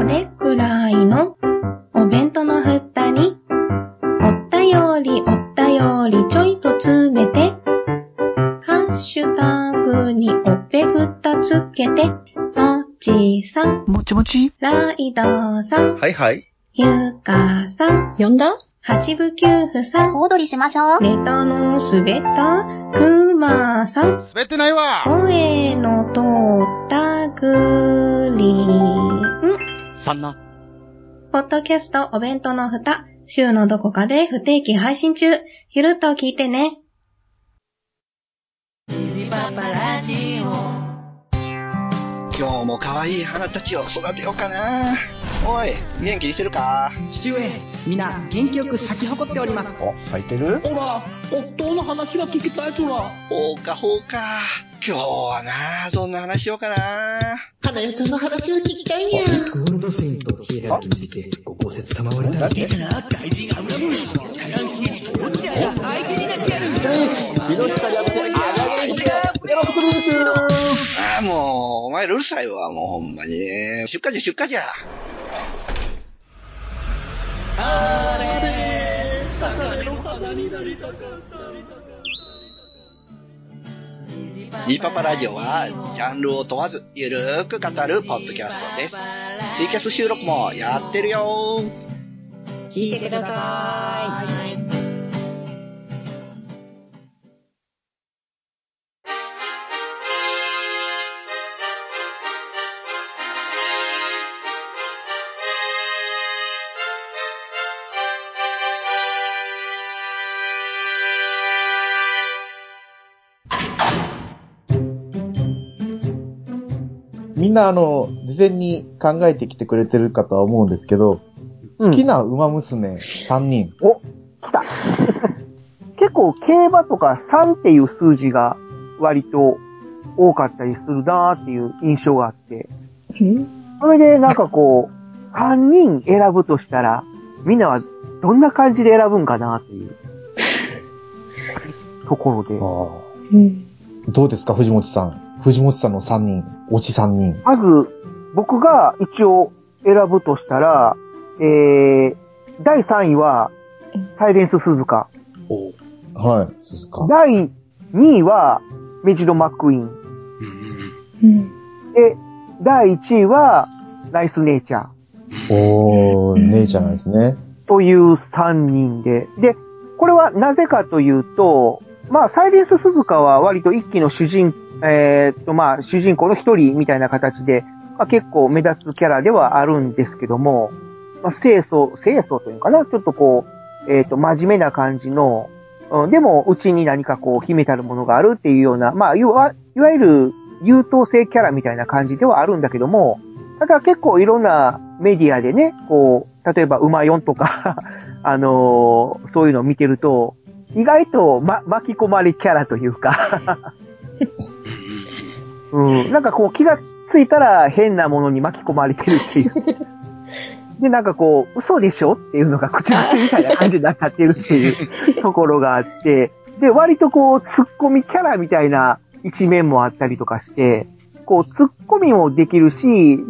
これくらいのお弁当の蓋に、おったよりおったよりちょいと詰めて、ハッシュタグにおっぺふたつけて、もちさん、もちもち？ライドさん、はいはい。ゆかさん、呼んだ？八部九夫さん、小躍りしましょう。ネタの滑ったくまさん、滑ってないわ声の通ったグリーン。さんな。ポッドキャストお弁当の蓋、週のどこかで不定期配信中。ゆるっと聞いてね。今日も可愛い花たちを育てようかな。おい、元気にしてるか？父上、皆元気よく咲き誇っております。お、咲いてる？ほら、夫の話が聞きたいとら。ほうかほうか。今日はな、どんな話しようかな。花代ちゃんの話が聞きたいにゃ。ゴールドセインとヒエラについてご考説賜りたい。だから、怪人アムラムシ、チャランキー、落ちたら相手になってやる。ああ、もう、お前らうるさいわ、もうほんまに。出荷じゃ出荷じゃ。ニーパパラジオは、ジャンルを問わず、ゆるーく語るポッドキャストです。ツイキャス収録もやってるよ聞いてください。みんなあの、事前に考えてきてくれてるかとは思うんですけど、好きな馬娘3人。お、来た。結構競馬とか3っていう数字が割と多かったりするなーっていう印象があって。それでなんかこう、3人選ぶとしたら、みんなはどんな感じで選ぶんかなっていうところで。どうですか、藤本さん。藤本さんの3人、推し3人。まず、僕が一応選ぶとしたら、えー、第3位は、サイレンス鈴鹿。はい、鈴鹿。第2位は、メジロマックイーン。で、第1位は、ナイスネイチャー。おー、姉ちゃんなんですね。という3人で。で、これはなぜかというと、まあ、サイレンス鈴鹿は割と一期の主人、えーっと、まあ、主人公の一人みたいな形で、まあ、結構目立つキャラではあるんですけども、まあ、清楚、清楚というかな？ちょっとこう、えーっと、真面目な感じの、うん、でも、うちに何かこう、秘めたるものがあるっていうような、まあ、いわ、いわゆる優等生キャラみたいな感じではあるんだけども、ただ結構いろんなメディアでね、こう、例えば馬4とか、あのーそういうのを見てると、意外と、ま、巻き込まれキャラというか、うん、なんかこう気がついたら変なものに巻き込まれてるっていう。で、なんかこう、嘘でしょっていうのが口癖みたいな感じになっちゃってるっていう ところがあって、で、割とこう、突っ込みキャラみたいな一面もあったりとかして、こう、突っ込みもできるし、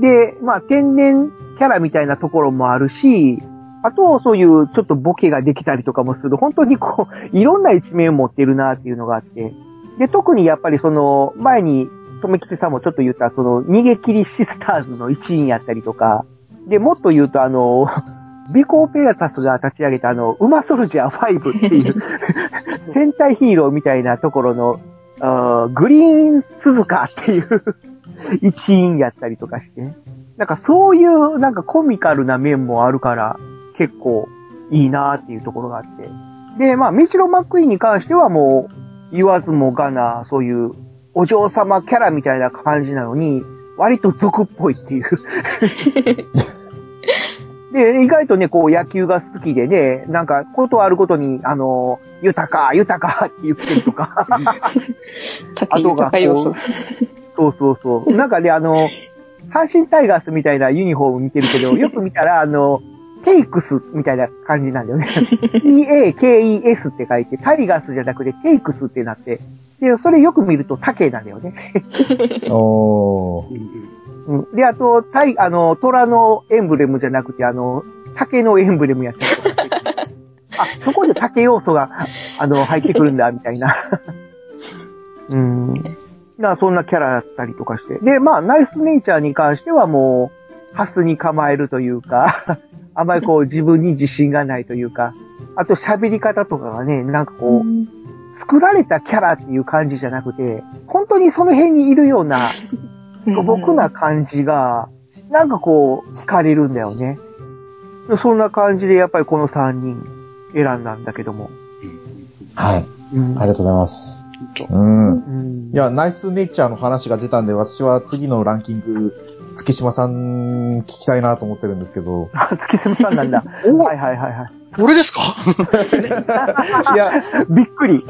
で、まあ、天然キャラみたいなところもあるし、あと、そういうちょっとボケができたりとかもする、本当にこう、いろんな一面を持ってるなっていうのがあって、で、特にやっぱりその、前に、とめきちさんもちょっと言った、その、逃げ切りシスターズの一員やったりとか、で、もっと言うとあの、ビコーペラタスが立ち上げたあの、ウマソルジャー5っていう、戦隊ヒーローみたいなところの、グリーン鈴鹿っていう一員やったりとかして、なんかそういうなんかコミカルな面もあるから、結構いいなっていうところがあって。で、まあ、ミシロ・マックイーンに関してはもう、言わずもがな、そういうお嬢様キャラみたいな感じなのに、割と俗っぽいっていう。で、意外とね、こう野球が好きでね、なんか、ことあるごとに、あの、豊か、豊かって言ってるとか。高い豊か要素。そうそうそう。なんかね、あの、阪神タイガースみたいなユニフォーム見てるけど、よく見たら、あの、テイクスみたいな感じなんだよね。T-A-K-E-S って書いて、タイガースじゃなくてテイクスってなって、で、それよく見るとタケなんだよね。おー。うん。で、あと、タイ、あの、虎のエンブレムじゃなくて、あの、竹のエンブレムやったりとか。あ、そこで竹要素が、あの、入ってくるんだ、みたいな。うん。な、そんなキャラだったりとかして。で、まあ、ナイスネイチャーに関してはもう、ハスに構えるというか、あまりこう、自分に自信がないというか、あと喋り方とかがね、なんかこう、作られたキャラっていう感じじゃなくて、本当にその辺にいるような、素朴な感じが、なんかこう、惹かれるんだよね。そんな感じでやっぱりこの3人選んだんだけども。はい。うんありがとうございます。とうん。うんいや、ナイスネイチャーの話が出たんで、私は次のランキング、月島さん聞きたいなと思ってるんですけど。あ、月島さんなんだ。はいはいはいはい。俺ですか？いや、びっくり。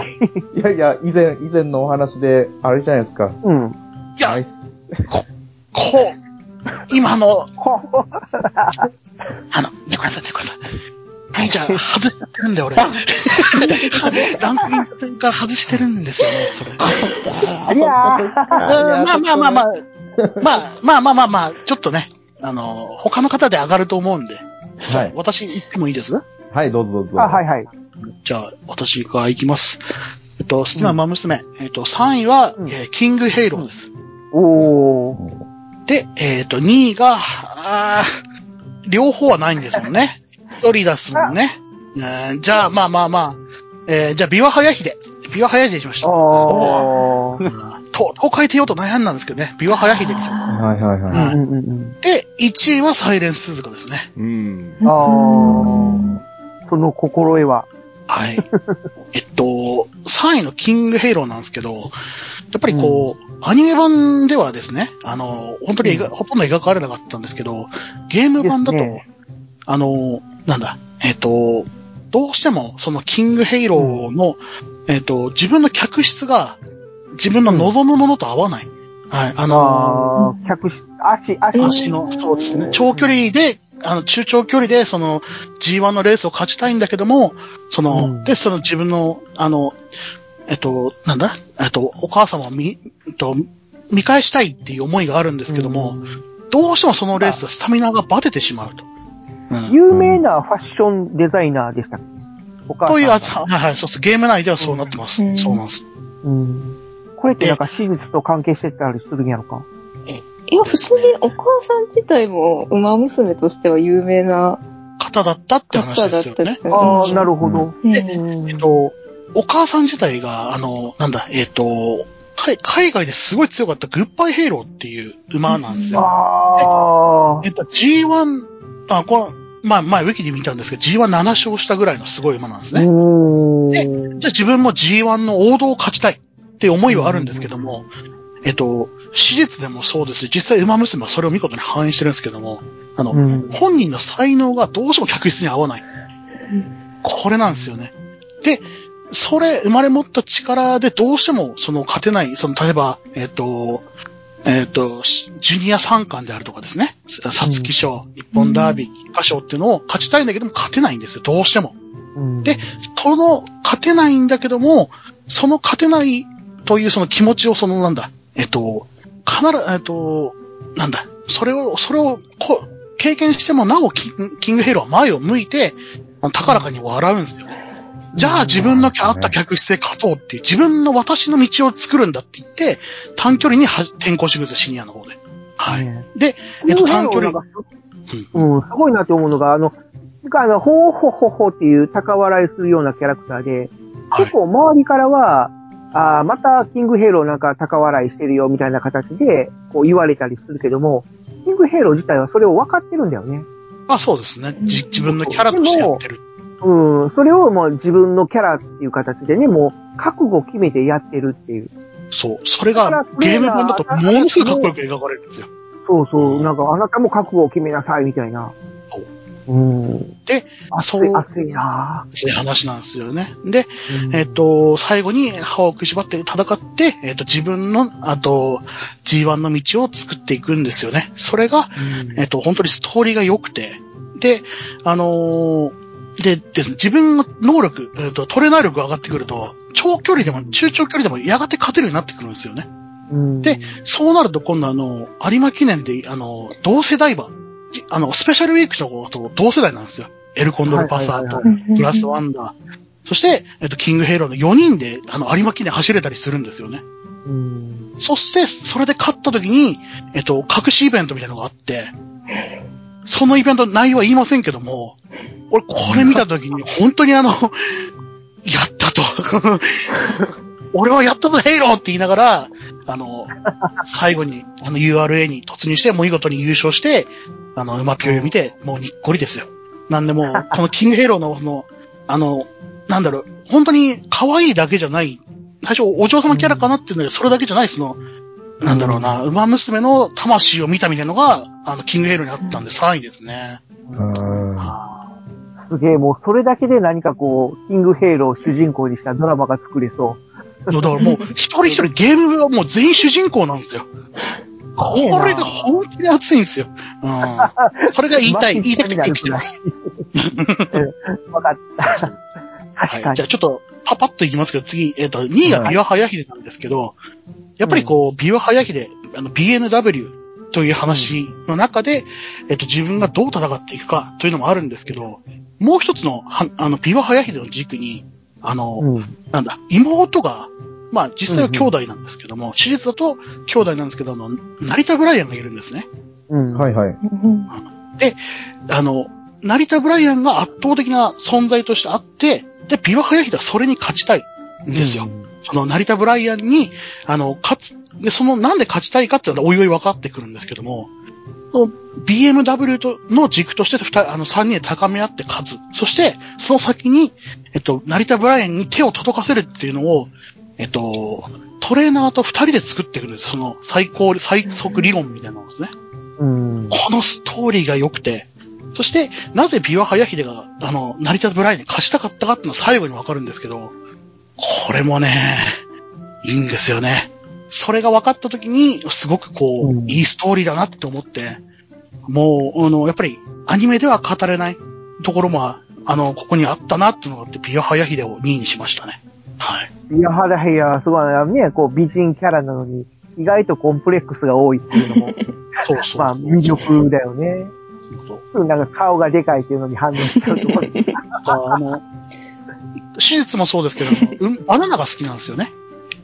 いやいや、以前、以前のお話で、あれじゃないですか。うん。いやこ、こう、今の、あの、ねこやさん、ねこやさん。はい、じゃあ、外してるんだよ、俺。ランクイン戦から外してるんですよね、それ。いやー。まあまあまあまあ まあ、まあまあまあまあまあ、ちょっとね、あの、他の方で上がると思うんで、はい。私行ってもいいです？はい、どうぞどうぞ。あ、はいはい。じゃあ、私が行きます。えっと、好きな馬娘。えっと、3位は、うんえーキングヘイローです。おー。で、えっと、2位が、あー両方はないんですもんね。一人出すもんね。えーじゃあ、まあまあまあ、えーじゃあ、ビワハヤヒデ。ビワハヤヒデにしました。おー。うんと、と変えてようと悩んだんですけどね。ビワハヤヒデにしようか。はいはいはい。はいうんうんうん。で、1位はサイレンス鈴鹿ですね。うん。あー。その心得は。はい。えっと、3位のキングヘイローなんですけど、やっぱりこう、アニメ版ではですね、あの、本当に描ほとんど描かれなかったんですけど、ゲーム版だと、ですねあの、なんだ、えっと、どうしてもそのキングヘイローの、えっと、自分の客室が自分の望むものと合わない。はい、あの、あー、客室、足、足。足の、そうですね。長距離で、あの、中長距離で、その、G1 のレースを勝ちたいんだけども、その、うんで、その自分の、あの、えっと、なんだ？えっと、お母様を見、えっと、見返したいっていう思いがあるんですけども、どうしてもそのレースでスタミナがバテてしまうと。うん。有名なファッションデザイナーでしたっけ？という、あはいはい、そうです。ゲーム内ではそうなってます。うんそうなんです。うん。これってなんか手術と関係してたりするんやろか？いや、普通にお母さん自体も馬娘としては有名な方だったって話方だですよね。ったですよね。ああ、なるほど。うんえっと、お母さん自体が、あの、なんだ、えっと、海海外ですごい強かったグッバイヘイローっていう馬なんですよ。ああえっと、G1、あ、この、まあ、前ウィキで見たんですけど、G17 勝したぐらいのすごい馬なんですね。おでー。じゃあ自分も G1 の王道を勝ちたいって思いはあるんですけども、えっと、史実でもそうですし、実際馬娘はそれを見事に反映してるんですけども、あの、うん本人の才能がどうしても客室に合わない。これなんですよね。で、それ、生まれ持った力でどうしても、その、勝てない、その、例えば、えっ、と、えっ、と、しジュニア三冠であるとかですね。さつき賞、一本ダービー、菊花賞っていうのを勝ちたいんだけども、勝てないんですよ、どうしても。うんで、その、勝てないんだけども、その勝てないというその気持ちを、その、なんだ、えっ、と、必ず、えっ、と、なんだ、それを、それを、こ経験しても、なおキン、グヘイローは前を向いて、高らかに笑うんですよね。じゃあ自分のあった客室で勝とうっていう、自分の私の道を作るんだって言って、短距離には転校してくるんですよ、シニアの方で。はい。ねで、えっと、短距離なん、かうん、すごいなって思うのが、あの、なんかあの、ほうほほほっていう高笑いするようなキャラクターで、はい結構周りからは、あーまたキングヘイローなんか高笑いしてるよみたいな形で、こう言われたりするけども、キングヘイロー自体はそれを分かってるんだよね。まあそうですね。じ自分のキャラとしてやってる。うん、それをもう自分のキャラっていう形でね、もう覚悟決めてやってるっていう。そう。それがゲーム版だとものすごいかっこよく描かれるんですよ。そうそう、なんかあなたも覚悟を決めなさいみたいな。そううん。で、そう熱いなそういう話なんですよね。で、ぁ。えっ、と、最後に歯を食いしばって戦って、えっ、と、自分の、あと、G1 の道を作っていくんですよね。それが、えっ、と、本当にストーリーが良くて、で、あのーでですね、自分の能力、えっ、と、トレーナー力が上がってくると、長距離でも、中長距離でもやがて勝てるようになってくるんですよね。うんでそうなると今度あの、有馬記念で、あの、同世代馬、あの、スペシャルウィークと同世代なんですよ。エルコンドルパサーとはいはいはい、プラスワンダー。そして、えっと、キングヘイローの4人で、あの、有馬記念走れたりするんですよね。うん。そして、それで勝った時に、えっと、隠しイベントみたいなのがあって、そのイベント内容は言いませんけども、俺これ見た時に本当にあの、やったと。俺はやったぞ、ヘイローって言いながら、あの、最後に、あの URA に突入して、もう見事に優勝して、あの、馬ピを見て、もうにっこりですよ。なんでもう、このキングヘイローの、その、あの、なんだろう、本当に可愛いだけじゃない、最初お嬢様キャラかなっていうので、それだけじゃない、その、なんだろうな、ウマ娘の魂を見たみたいなのが、あの、キングヘイローにあったんで3位ですね。うんすげえ、もうそれだけで何かこう、キングヘイローを主人公にしたドラマが作れそう。いやだからもう、一人一人ゲームはもう全員主人公なんですよ。これが本気で熱いんですよ。うん。それが言いたい、言いたくて来てます。うんわかった。確かはい。に。じゃあちょっと、パパッといきますけど、次、えっ、と、2位がビワハヤヒデなんですけど、やっぱりこう、ビワハヤヒデ、あの、BNW という話の中で、えっ、と、自分がどう戦っていくかというのもあるんですけど、もう一つの、はあの、ビワハヤヒデの軸に、あの、うん。なんだ、妹が、まあ実際は兄弟なんですけども、史実だと兄弟なんですけど、あの、成田ブライアンがいるんですね。うん。はいはい。あの、成田ブライアンが圧倒的な存在としてあって、で、ビワハヤヒデはそれに勝ちたいんですよ。その成田ブライアンに、あの、勝つ、で、その、なんで勝ちたいかっていうのはおいおい分かってくるんですけども、BMW との軸として二人、あの、三人で高め合って勝つ。そして、その先に、えっと、成田ブライアンに手を届かせるっていうのを、えっと、トレーナーと二人で作っていくんです。その最高、最速理論みたいなのですね。うん。このストーリーが良くて、そして、なぜビワハヤヒデが、あの、成田ブライに勝ちたかったかっていうのは最後にわかるんですけど、これもね、いいんですよね。それが分かった時に、すごくこう、うんいいストーリーだなって思って、もう、あの、やっぱり、アニメでは語れないところも、あの、ここにあったなっていうのがあって、ビワハヤヒデを2位にしましたね。はい。いやはらいや、すごいね、こう美人キャラなのに、意外とコンプレックスが多いっていうのも、そうそう。まあ魅力だよね。そうなんか顔がでかいっていうのに反応しちゃうところ。あの、手術もそうですけど、うん、バナナが好きなんですよね。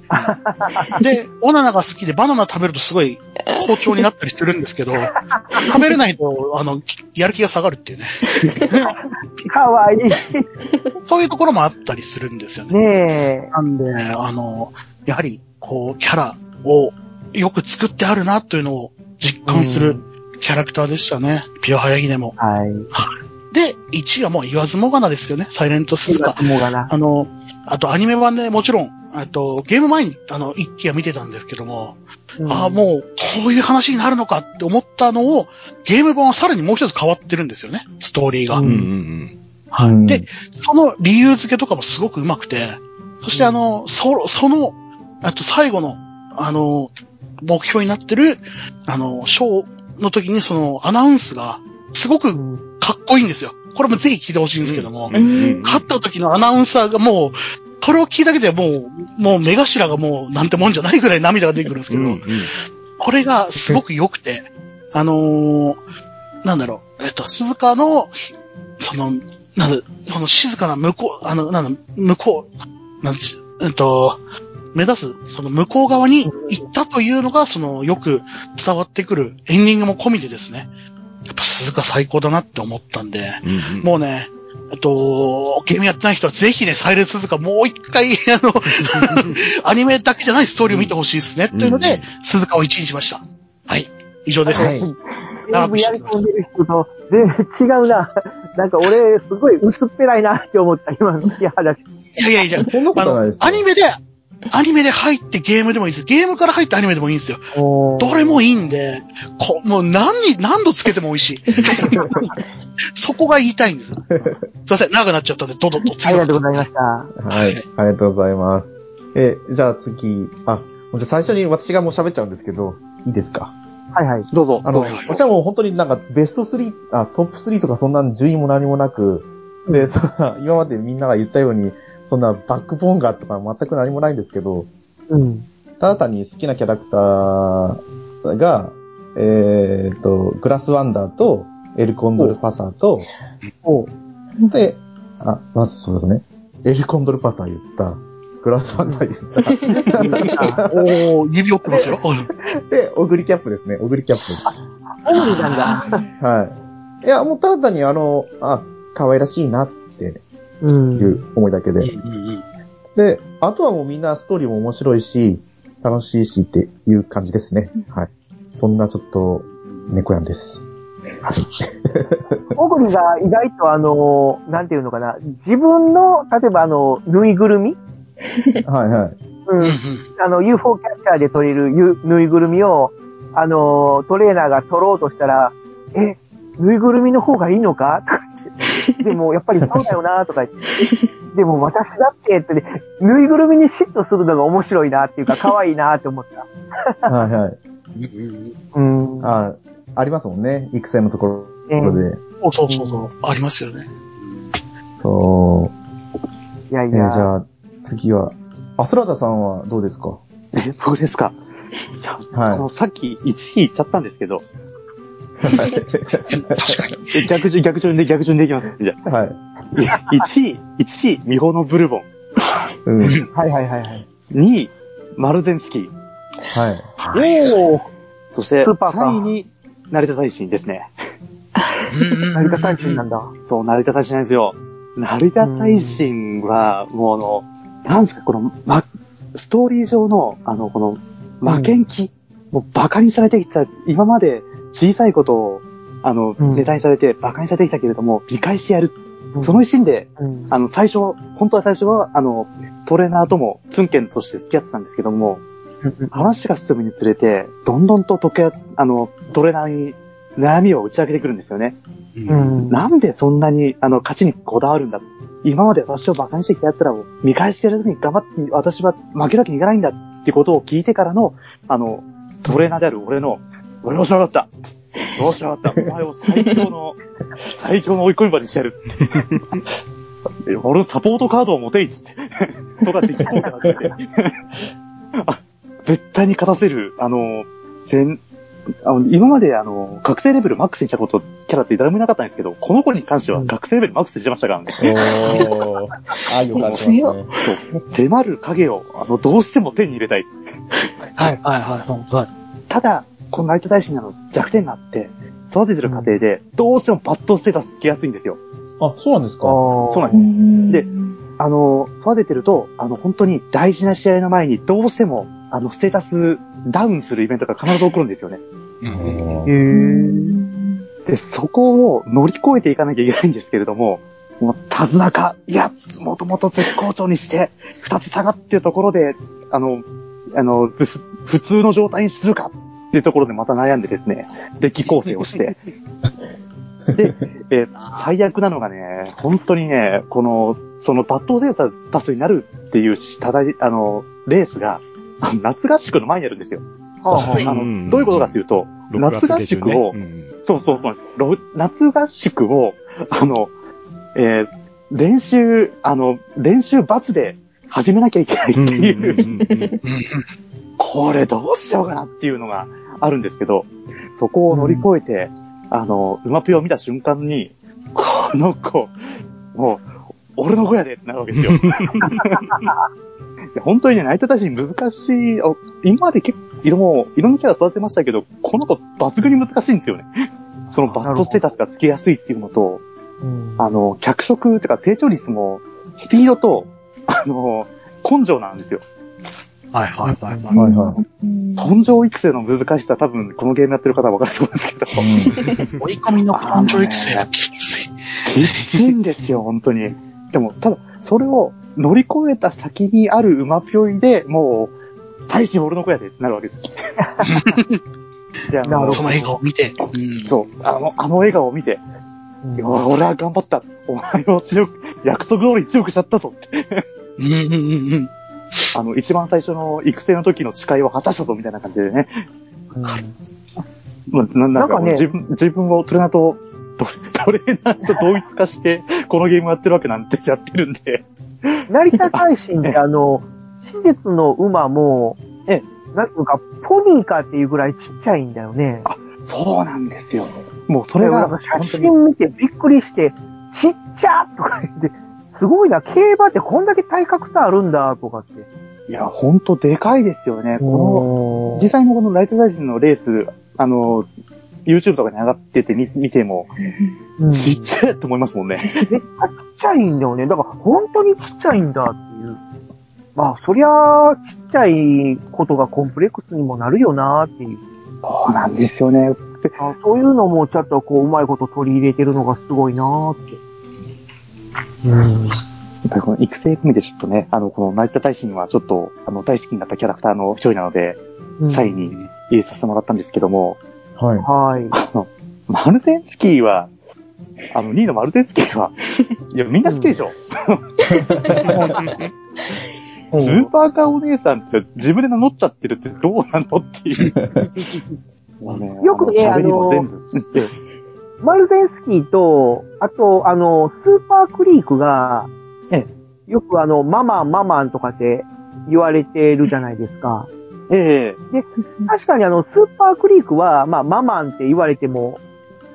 で、バナナが好きでバナナ食べるとすごい好調になったりするんですけど、食べれないと、あの、きやる気が下がるっていうね。かわいい。そういうところもあったりするんですよね。ねなんで、あの、やはり、こう、キャラをよく作ってあるなというのを実感するキャラクターでしたね。ピオハヤヒネもえ。。はい。で、1位はもう言わずもがなですよね。サイレントスズカ。もうがな。あの、あとアニメ版でもちろん、あとゲーム前にあの一期は見てたんですけども、ああ、もうこういう話になるのかって思ったのを、ゲーム版はさらにもう一つ変わってるんですよね、ストーリーが。ううんんうんはい。で、その理由付けとかもすごく上手くて、そしてあの、そ、その、あと最後の、あの、目標になってる、あの、ショーの時にそのアナウンスが、すごくうん。かっこいいんですよ。これもぜひ聞いてほしいんですけども、うん。うん。勝った時のアナウンサーがもう、これを聞いただけでもう、もう目頭がもうなんてもんじゃないぐらい涙が出てくるんですけど、うんうん。これがすごく良くて、あのーなんだろう、えっと、鈴鹿の、その、なんだ、その静かな向こう、あの、なんだ、向こう、なんち、えっと、目指す、その向こう側に行ったというのが、その、よく伝わってくるエンディングも込みでですね、やっぱ鈴鹿最高だなって思ったんで、うんうんもうね、えっと、ゲームやってない人はぜひね、サイレンス鈴鹿もう一回、あの、アニメだけじゃないストーリーを見てほしいですね。というので、鈴鹿を1位にしました。はい。以上です。ゲームやり込んでる人と全然違うな。なんか俺、すごい薄っぺらいなって思った、今の木原。いやいやいや、そんなこあのとないです、よアニメで、アニメで入ってゲームでもいいです。ゲームから入ってアニメでもいいんですよ。どどれもいいんで、こもう何に、何度つけても美味しい。そこが言いたいんです。すいません、長くなっちゃったんで、どどうぞありがとうございました。はい。ありがとうございます。え、じゃあ次、あ、じゃあ最初に私がもう喋っちゃうんですけど、いいですか？はいはい、どうぞ。あの、はい私はもう本当になんかベスト3、あ、トップ3とかそんな順位も何もなく、で、今までみんなが言ったように、そんなバックボーンがとか全く何もないんですけど、うん。ただ単に好きなキャラクターが、えーっと、グラスワンダーと、エルコンドルパサーと、で、あ、まずそうですね。エルコンドルパサー言った。グラスワンダー言った。おー、指折ってますよ。で、オグリキャップですね。オグリキャップ。オグリなんだ。はい。いや、もうただ単にあの、あ、可愛らしいなってうん。いう思いだけで。で、あとはもうみんなストーリーも面白いし、楽しいしっていう感じですね。はい。そんなちょっと、猫やんです。オグリが意外とあの、なんていうのかな、自分の、例えばあの、ぬいぐるみ？はいはい。うん。あの、UFO キャッチャーで取れるゆぬいぐるみを、あの、トレーナーが取ろうとしたら、え、ぬいぐるみの方がいいのかでも、やっぱりそうだよなとか言って。でも、私だって、ってね、ぬいぐるみに嫉妬するのが面白いなっていうか、可愛いなって思った。はいはい。うん。あ、ありますもんね。育成のところで。そうそうそうそう。ありますよね。そう。いやいや。えーじゃあ、次は、アスラダさんはどうですか？え、僕ですか。あの、はさっき1位言っちゃったんですけど、い。え逆順、逆順で逆順でいきます。じゃはい。あ。1位、1位、ミホのブルボン。うん。はいはいはいはい。2位、マルゼンスキー。はい。おー、そして、スーパーか3位に、成田大臣ですね。成田大臣なんだ。そう、成田大臣なんですよ。成田大臣は、もうあの、なんですか、この、ま、ストーリー上の、あの、この、負けん気、もう馬鹿にされてきた、今まで小さいことを、あの、うんネタにされて馬鹿にされてきたけれども、見返してやる。うんその一心で、うん。あの、最初、本当は最初は、あの、トレーナーともツンケンとして付き合ってたんですけども、話が進むにつれて、どんどんと時計、あの、トレーナーに悩みを打ち明けてくるんですよね。うん。なんでそんなに、あの、勝ちにこだわるんだ今まで私を馬鹿にしてきた奴らを見返してやるために頑張って、私は負けるわけにいかないんだってことを聞いてからの、あの、トレーナーである俺の、俺をしなかった。どうしなかった。お前を最強の、最強の追い込み場にしてやる。俺のサポートカードを持ていっつって。とかって聞こうかなって。あ絶対に勝たせる、あの、全、あの、今まであの、学生レベルマックスにしたこと、キャラって誰もいなかったんですけど、この子に関しては学生レベルマックスにしてましたからね。おー。あ、よかったね。そう。迫る影を、あの、どうしても手に入れたい。はい、はい、はい、はい。ただ、このナイト大臣なの弱点があって、育ててる過程で、どうしてもバッドステータスつきやすいんですよ。あ、そうなんですか？そうなんです。で、あの、育ててると、あの、本当に大事な試合の前に、どうしても、あの、ステータスダウンするイベントが必ず起こるんですよね。へー。で、そこを乗り越えていかなきゃいけないんですけれども、もう、手綱か、いや、もともと絶好調にして、二つ下がってるところで、あの、あの、普通の状態にするかっていうところでまた悩んでですね、デッキ構成をして。で、えー最悪なのがね、本当にね、この、そのバットセーサータスになるっていう、ただ、あの、レースが、あの夏合宿の前にあるんですよ。はあの、どういうことかっていうと、夏合宿を、そうそうそう。ろ夏合宿を、あの、えー練習、あの、練習罰で始めなきゃいけないっていう、これどうしようかなっていうのがあるんですけど、そこを乗り越えて、あの、馬ぴを見た瞬間に、この子、もう、俺の子やでってなるわけですよ。本当にね、ナイト大臣難しい、あ今まで結構、いろもいろんなキャラ育てましたけど、この子抜群に難しいんですよね。そのバッドステータスがつけやすいっていうのと、うんあの、脚色というか成長率も、スピードと、あの、根性なんですよ。はい、はい、はい。はいはい。根性育成の難しさ多分このゲームやってる方は分かると思うんですけど、追い込みの根性育成はきつい。きついんですよ、本当に。でも、ただ、それを乗り越えた先にある馬ぴょいで、もう、大使俺の子やでってなるわけです。で、あの、その笑顔を見て。うんそう、あの、あの笑顔を見て、俺は頑張った。お前を強く、約束通り強くしちゃったぞって。うんうんうんうん。あの、一番最初の育成の時の誓いを果たしたぞみたいな感じでね。まあ、ななんかね自分、自分をトレーナーと、トトレーナーと同一化して、このゲームやってるわけなんてやってるんで。成田大臣ってあの、施設の馬も、えなんか、ポニーかっていうぐらいちっちゃいんだよね。そうなんですよ。もうそれがなんか、写真見てびっくりして、ちっちゃとか言って、すごいな、競馬ってこんだけ体格差あるんだ、とかって。いや、ほんとでかいですよね。この、実際のこのライト大臣のレース、あの、YouTube とかに上がってて見見ても、うんちっちゃいって思いますもんね。めっちゃちっちゃいんだよね。だから本当にちっちゃいんだっていう。まあ、そりゃあ、ちっちゃいことがコンプレックスにもなるよなっていう。そうなんですよね。そういうのもちょっとこう、うまいこと取り入れてるのがすごいなって。うん。やっぱりこの育成込みでちょっとね、あの、このナイト大臣はちょっと、あの、大好きになったキャラクターの一人なので、サインに入れさせてもらったんですけども、はい。はい。あの、マルゼンスキーは、あの、2位のマルゼンスキーは、いや、みんな好きでしょ。スーパーカーお姉さんって自分で名乗っちゃってるってどうなのっていう。もうねよくねあの全部。えマルゼンスキーと、あと、あの、スーパークリークが、えよくあの、ママンママンとかって言われてるじゃないですか。ええ。確かにあの、スーパークリークは、まあ、ママンって言われても、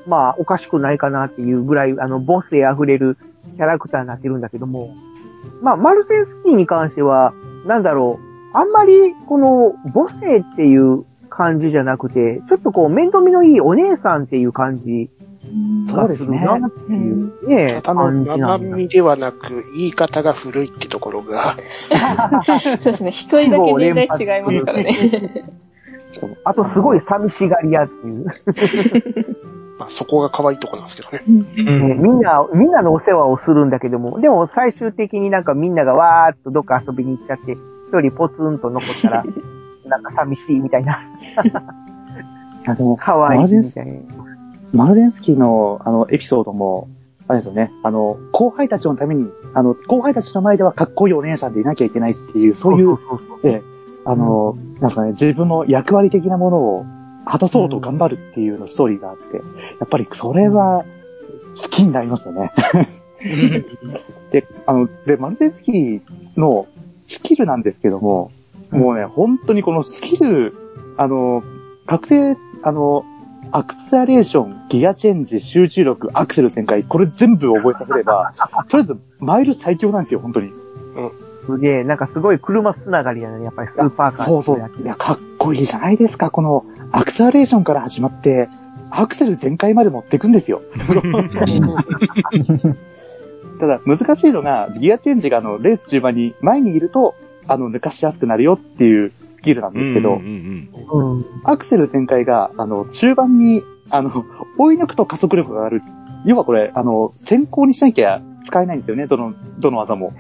まあ、おかしくないかなっていうぐらい、あの、母性溢れるキャラクターになってるんだけども、まあ、マルゼンスキーに関しては、なんだろう、あんまり、この、母性っていう感じじゃなくて、ちょっとこう、面倒見のいいお姉さんっていう感じがそうですね。するなっていうね、ただの感じな生んだ。身ではなく、言い方が古いってところが、そうですね。一人だけ年代違いますからね。あと、すごい寂しがり屋っていう。まあ、そこが可愛いとこなんですけどね。ねみんな、みんなのお世話をするんだけども、でも最終的になんかみんながわーっとどっか遊びに行っちゃって、一人ポツンと残ったら、なんか寂しいみたいな、いやでも、可愛いみたいな。マルゼンスキーの、あの、エピソードも、あれですよね、あの、後輩たちのために、あの、後輩たちの前ではかっこいいお姉さんでいなきゃいけないっていう、そういう、ええあの、なんですかね、自分の役割的なものを果たそうと頑張るっていうのストーリーがあって、やっぱりそれは好きになりましたね。で、あの、で、マルゼンスキーのスキルなんですけども、もうね、本当にこのスキル、あの、覚醒、あの、アクセラレーション、ギアチェンジ、集中力、アクセル旋回、これ全部覚えさせれば、とりあえずマイル最強なんですよ、本当に。すげえ、なんかすごい車つながりだね、やっぱりスーパーカーそうそう。やっていや、かっこいいじゃないですか、この、アクセラレーションから始まって、アクセル全開まで持っていくんですよ。ただ、難しいのが、ギアチェンジがあの、レース中盤に前にいると、あの、抜かしやすくなるよっていうスキルなんですけど、うん。アクセル全開が、あの、中盤に、あの、追い抜くと加速力が上がる。要はこれ、あの、先行にしなきゃ使えないんですよね、どの、どの技も。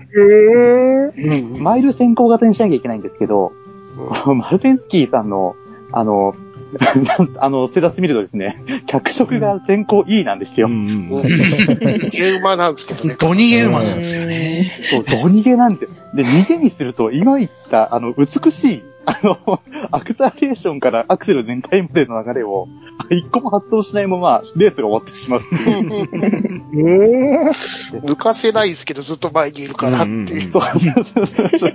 へえ。マイル先行型にしなきゃいけないんですけど、マルゼンスキーさんの、あの、あの、ステータス見るとですね、脚色が先行 E なんですよ。ゲーマなんですけどね。ドニゲーマなんですよね。そう、ド逃げなんですよ。で、逃げにすると、今言った、あの、美しい、あの、アクセラレーションからアクセル全開までの流れを、一個も発動しないまま、レースが終わってしまうっていう。ええ。抜かせないですけど、ずっと前にいるからっていう。そうそうそうそう。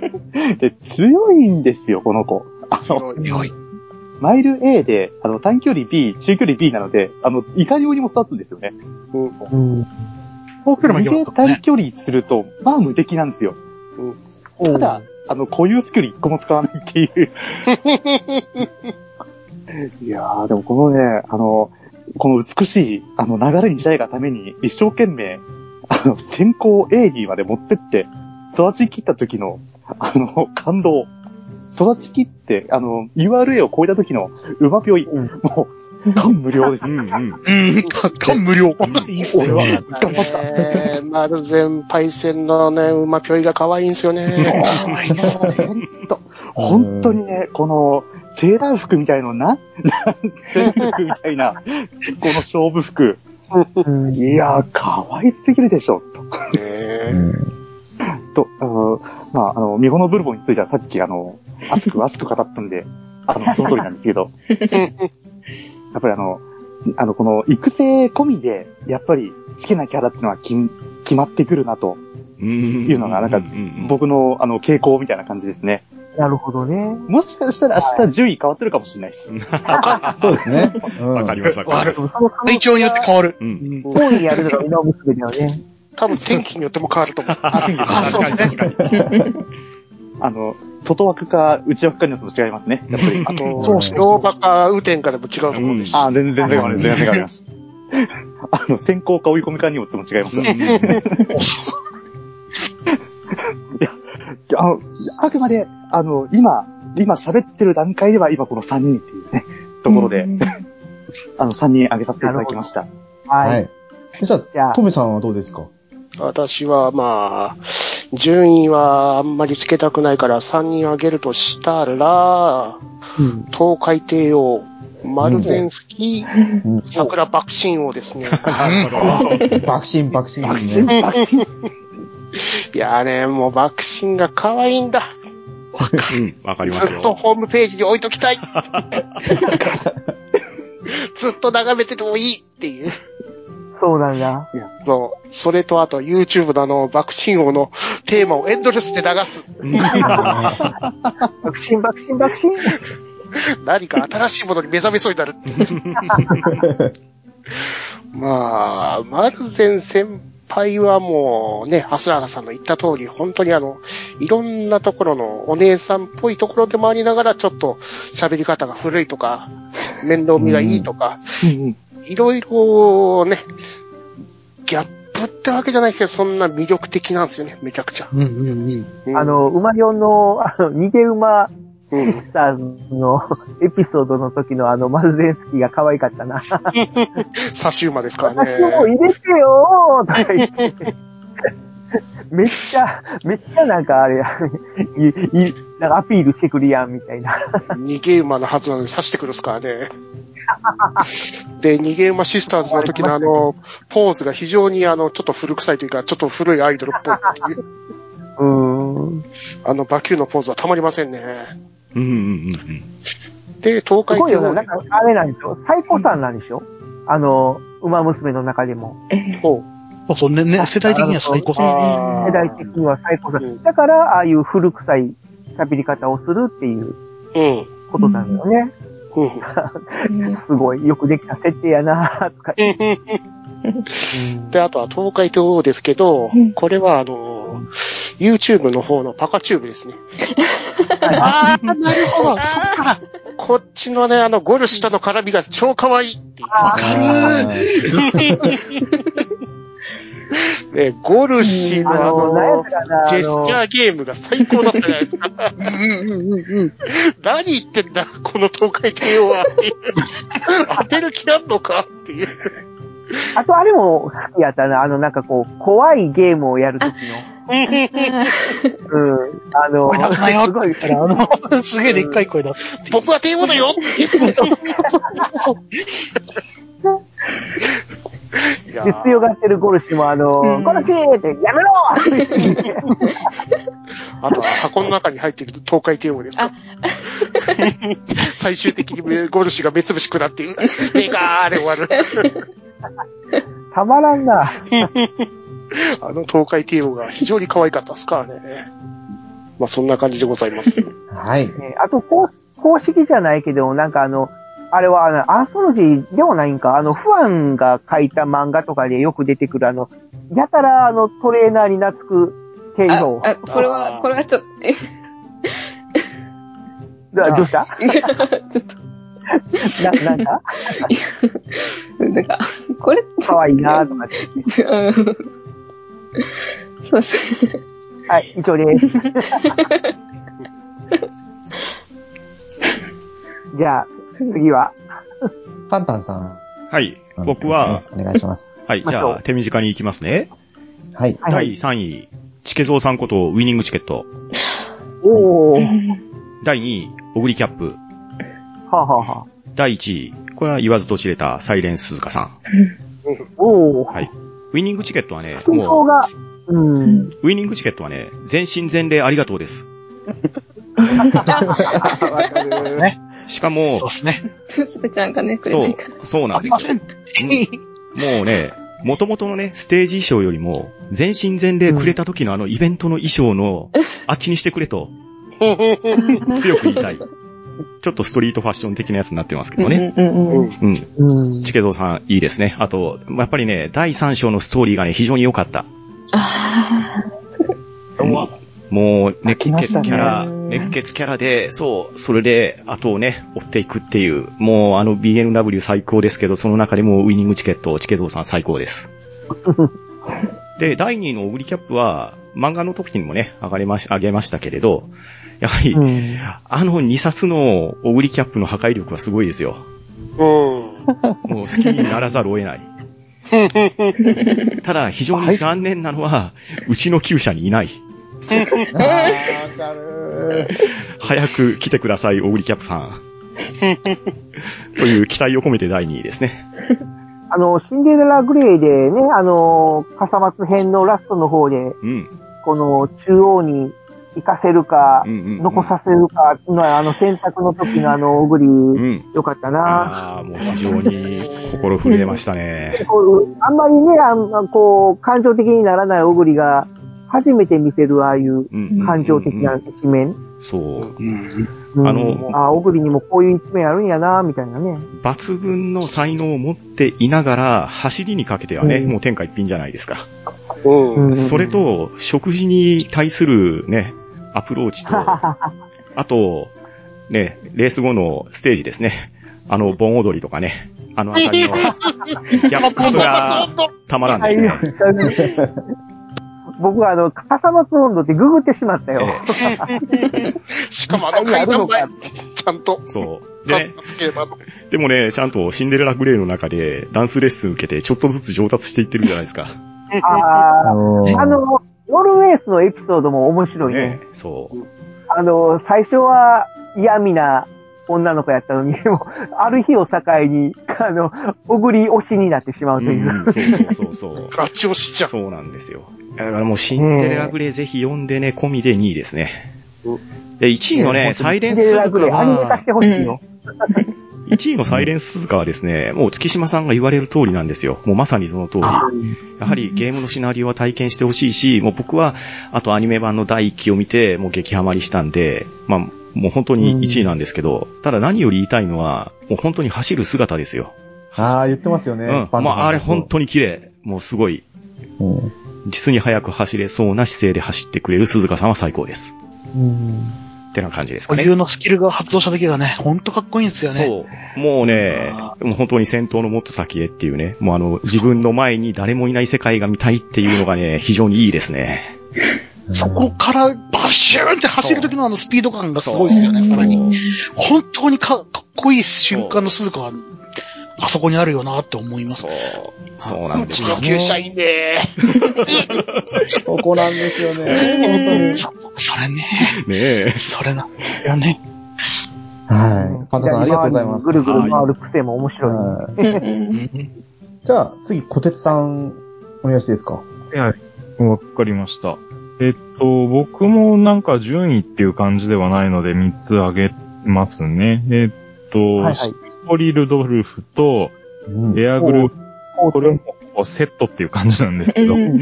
で、強いんですよ、この子。あの、強い。マイル A で、あの、短距離 B、中距離 B なので、あの、いかようにも育つんですよね。うん。遠くでもいけま。短距離すると、まあ無敵なんですよ。ただ、あの、固有スキル一個も使わないっていう。いやー、でもこのね、あの、この美しい、あの、流れにしたいがために、一生懸命、あの、先行 A にまで持ってって、育ち切った時の、あの、感動。育ち切って、あの、URA を超えた時の、馬ぴょい、もう、感無量です。うん、感無量。いいっす俺はね。頑張った。えー、マルゼンパイセンのね、馬ぴょいが可愛いんですよね。可愛いですね。ほんと、本当にね、この、セーラー服みたいのな、なセーラー服みたいな、この勝負服。うんいやー、可愛すぎるでしょ、ねと。と、あのまあ、あの、ミホのブルボンについてはさっきあの、熱く熱く語ったんで、あの、その通りなんですけど、やっぱりあの、あの、この育成込みで、やっぱり好きなキャラっていうのは決決まってくるなというのが、なんか、僕のあの、傾向みたいな感じですね。なるほどね。もしかしたら明日順位変わってるかもしれないです。そうですね。うんわかりますわかります。体調によって変わる。うん。大いにやるのが馬娘だよね。多分天気によっても変わると思う。あ、そうですね。あの、外枠か内枠かによっても違いますね。やっぱり。あと、そうそうローバか雨天かでも違うと思うし。あ、全然違います。全然違います。あの、先行か追い込みかによっても違います。いや、あの、あくまで、あの、今、今喋ってる段階では今この3人っていうね、ところで、あの、3人挙げさせていただきました。は。はいい。じゃあ、トメさんはどうですか？私はまあ、順位はあんまりつけたくないから3人あげるとしたら、うん。東海帝王、マルゼンスキー、うん桜爆心王ですね。なるほど。爆心爆心爆心、ですね。爆心。いやーね、もう爆心が可愛いんだ。うん、わかりますよ。ずっとホームページに置いときたい。ずっと眺めててもいいっていう。そうなんだ。そう。それとあと YouTube のあの、爆心王のテーマをエンドレスで流す。爆心爆心爆心。何か新しいものに目覚めそうになる。まあ、マルゼン先輩はもうね、アスラーダさんの言った通り、本当にあの、いろんなところのお姉さんっぽいところでもありながら、ちょっと喋り方が古いとか、面倒見がいいとか、いろいろね、ギャップってわけじゃないけど、そんな魅力的なんですよね、めちゃくちゃ。うんうんうん。あの、馬4の、あの、逃げ馬うん、スターズのエピソードの時のあの、マルゼンスキーが可愛かったな。差し馬ですから私もね。入れてよーとか言って。めっちゃ、めっちゃなんかあれや、い、い、なんかアピールしてくるやん、みたいな。逃げ馬のはずなのに刺してくるっすからね。で、逃げ馬シスターズの時のあの、ポーズが非常にあの、ちょっと古臭いというか、ちょっと古いアイドルっぽいっていう。うーん。あの、バキューのポーズはたまりませんね。うんうんうんで、東す海帝王ごいよな。なんか、あれなんでしょ？最古さんなんでしょ？あの、馬娘の中でも。ほそうそうね、ね、世代的には最高さ。世代的には最古さう。だから、ああいう古臭い喋り方をするっていうう。うん。ことなんだよね。うん。すごい、よくできた設定やなとか。うんで、あとは東海帝王ですけどうん、これはあの、YouTube の方のパカチューブですね。ああ、なるほど、そっか。こっちのね、あの、ゴルシュとの絡みが超可愛いって。わか ね、ゴルシのああの、ジェスチャの、ーゲームが最高だったじゃないですか。何言ってんだ、この東海帝王は。当てる気あんのかっていう。あとあれも好きやったな、あの、なんかこう、怖いゲームをやるときの。うん。あの、声出すなよすごい、あの、すげえでっかい声だ。僕は帝王だよ で、ー強がってるゴルシもあの、うんゴルシーって、やめろあとは箱の中に入っている東海帝王ですか。最終的にゴルシが目つぶしくなって、目がーで終わる。たまらんな。あの東海帝王が非常に可愛かったですからね。まあそんな感じでございます。はい。ねあと、公公式じゃないけど、なんかあの、あれはあの、アーソロジーではないんか、あの、ファンが書いた漫画とかでよく出てくるあの、やたらあの、トレーナーに懐く帝あ王。あ、これは、これはちょっと、えどどうした？ちょっ な、なんかと、なんか、これ、可愛いなとかって。うんそうですね。はい、以上です。じゃあ、次は、タンタンさん。はい。僕は、お願いします。はい。じゃあ、手短に行きますね。はい。はい第3位、チケゾウさんことウィニングチケット。おー、第2位、オグリキャップ。はあ、はあはあ、第1位、これは言わずと知れたサイレンス鈴鹿さん。おー、はい。ウィニングチケットはね、もが、うん、う、ウィニングチケットはね、全身全霊ありがとうです。わかる。ね。しかもそう、ですね。すべちゃんがね、くれそうないから。、そうなんですよ。もうね、元々のね、ステージ衣装よりも、全身全霊くれた時のあのイベントの衣装の、あっちにしてくれと。強く言いたい。ちょっとストリートファッション的なやつになってますけどね。うんうんうん。チケゾウさん、いいですね。あと、やっぱりね、第3章のストーリーがね、非常に良かった。あもう、熱血キャラ、熱血キャラで、そう、それで、後をね、追っていくっていう、もう、あの BNW 最高ですけど、その中でもウィニングチケット、チケゾウさん最高です。で、第2のオグリキャップは、漫画の時にもね、上がりまし、上げましたけれど、やはり、うん。あの2冊のオグリキャップの破壊力はすごいですよ。うん。もう好きにならざるを得ない。ただ、非常に残念なのは、うちの厩舎にいない。あー、わかる早く来てください、オグリキャップさん。という期待を込めて第2位ですね。あの、シンデレラグレイでね、あの、笠松編のラストの方で、うん。この中央に行かせるか、うんうんうん残させるかの、あの選択の時のあの、オグリ、うん。よかったな。ああ、もう非常に心震えましたね。あんまりね、あんまこう、感情的にならないオグリが、初めて見せるああいううん感情的な一面。そう。うんあのあ、オグリにもこういう一面あるんやな、みたいなね。抜群の才能を持っていながら、走りにかけてはね、うんもう天下一品じゃないですか。うん。うんそれ、と、食事に対するね、アプローチと、あと、ね、レース後のステージですね。あの、盆踊りとかね。あのあたりの、ギャップがたまらんですね。僕はあの、笠松温度ってググってしまったよ。しかもあの階段前、ちゃんと。そう。でね、つけばの。でもね、ちゃんとシンデレラグレーの中でダンスレッスン受けて、ちょっとずつ上達していってるじゃないですか。あ、あの、ノルウェースのエピソードも面白いね。ね、そう。あの、最初は嫌味な女の子やったのに、でも、ある日を境に、あの、小栗推しになってしまうという。うん、そうそうそうそう。ガチ押しちゃう。そうなんですよ。だからもうシンデレラグレーぜひ読んでね、込みで2位ですね。で、1位のね、サイレンス鈴鹿グレーアニメ化はし、てほしいよ。1位のサイレンス鈴鹿はですね、もう月島さんが言われる通りなんですよ。もうまさにその通り。やはりゲームのシナリオは体験してほしいし、もう僕は、あとアニメ版の第1期を見て、もう激ハマりしたんで、まあ、もう本当に1位なんですけど、ただ何より言いたいのは、もう本当に走る姿ですよ。ああ、言ってますよね。うん。まあ、あれ本当に綺麗。もうすごい、うん実に速く走れそうな姿勢で走ってくれる鈴鹿さんは最高です。うんってな感じですかね。固有のスキルが発動した時がね、ほんとかっこいいんですよね。そう。もうね、もう本当に戦闘のもっと先へっていうね、もうあの、自分の前に誰もいない世界が見たいっていうのがね、非常にいいですね。そこからバシューンって走る時のあのスピード感がすごいですよね、さらに。本当にかかっこいい瞬間の鈴鹿が、あそこにあるよなって思います。そう。そうなんうですよちの。旧社員で そこなんですよね。そそれね、ねえ。それなんだよね。はい。パンダさんありがとうございます。ぐるぐる回る癖も面白いじゃあ、次、小鉄さん、お願いしていいですか？はい。わかりました。えっと、僕もなんか順位っていう感じではないので3つ挙げますね。えっと、はいはいシポリルドルフとうんエアグループ、ここれもセットっていう感じなんですけど。うん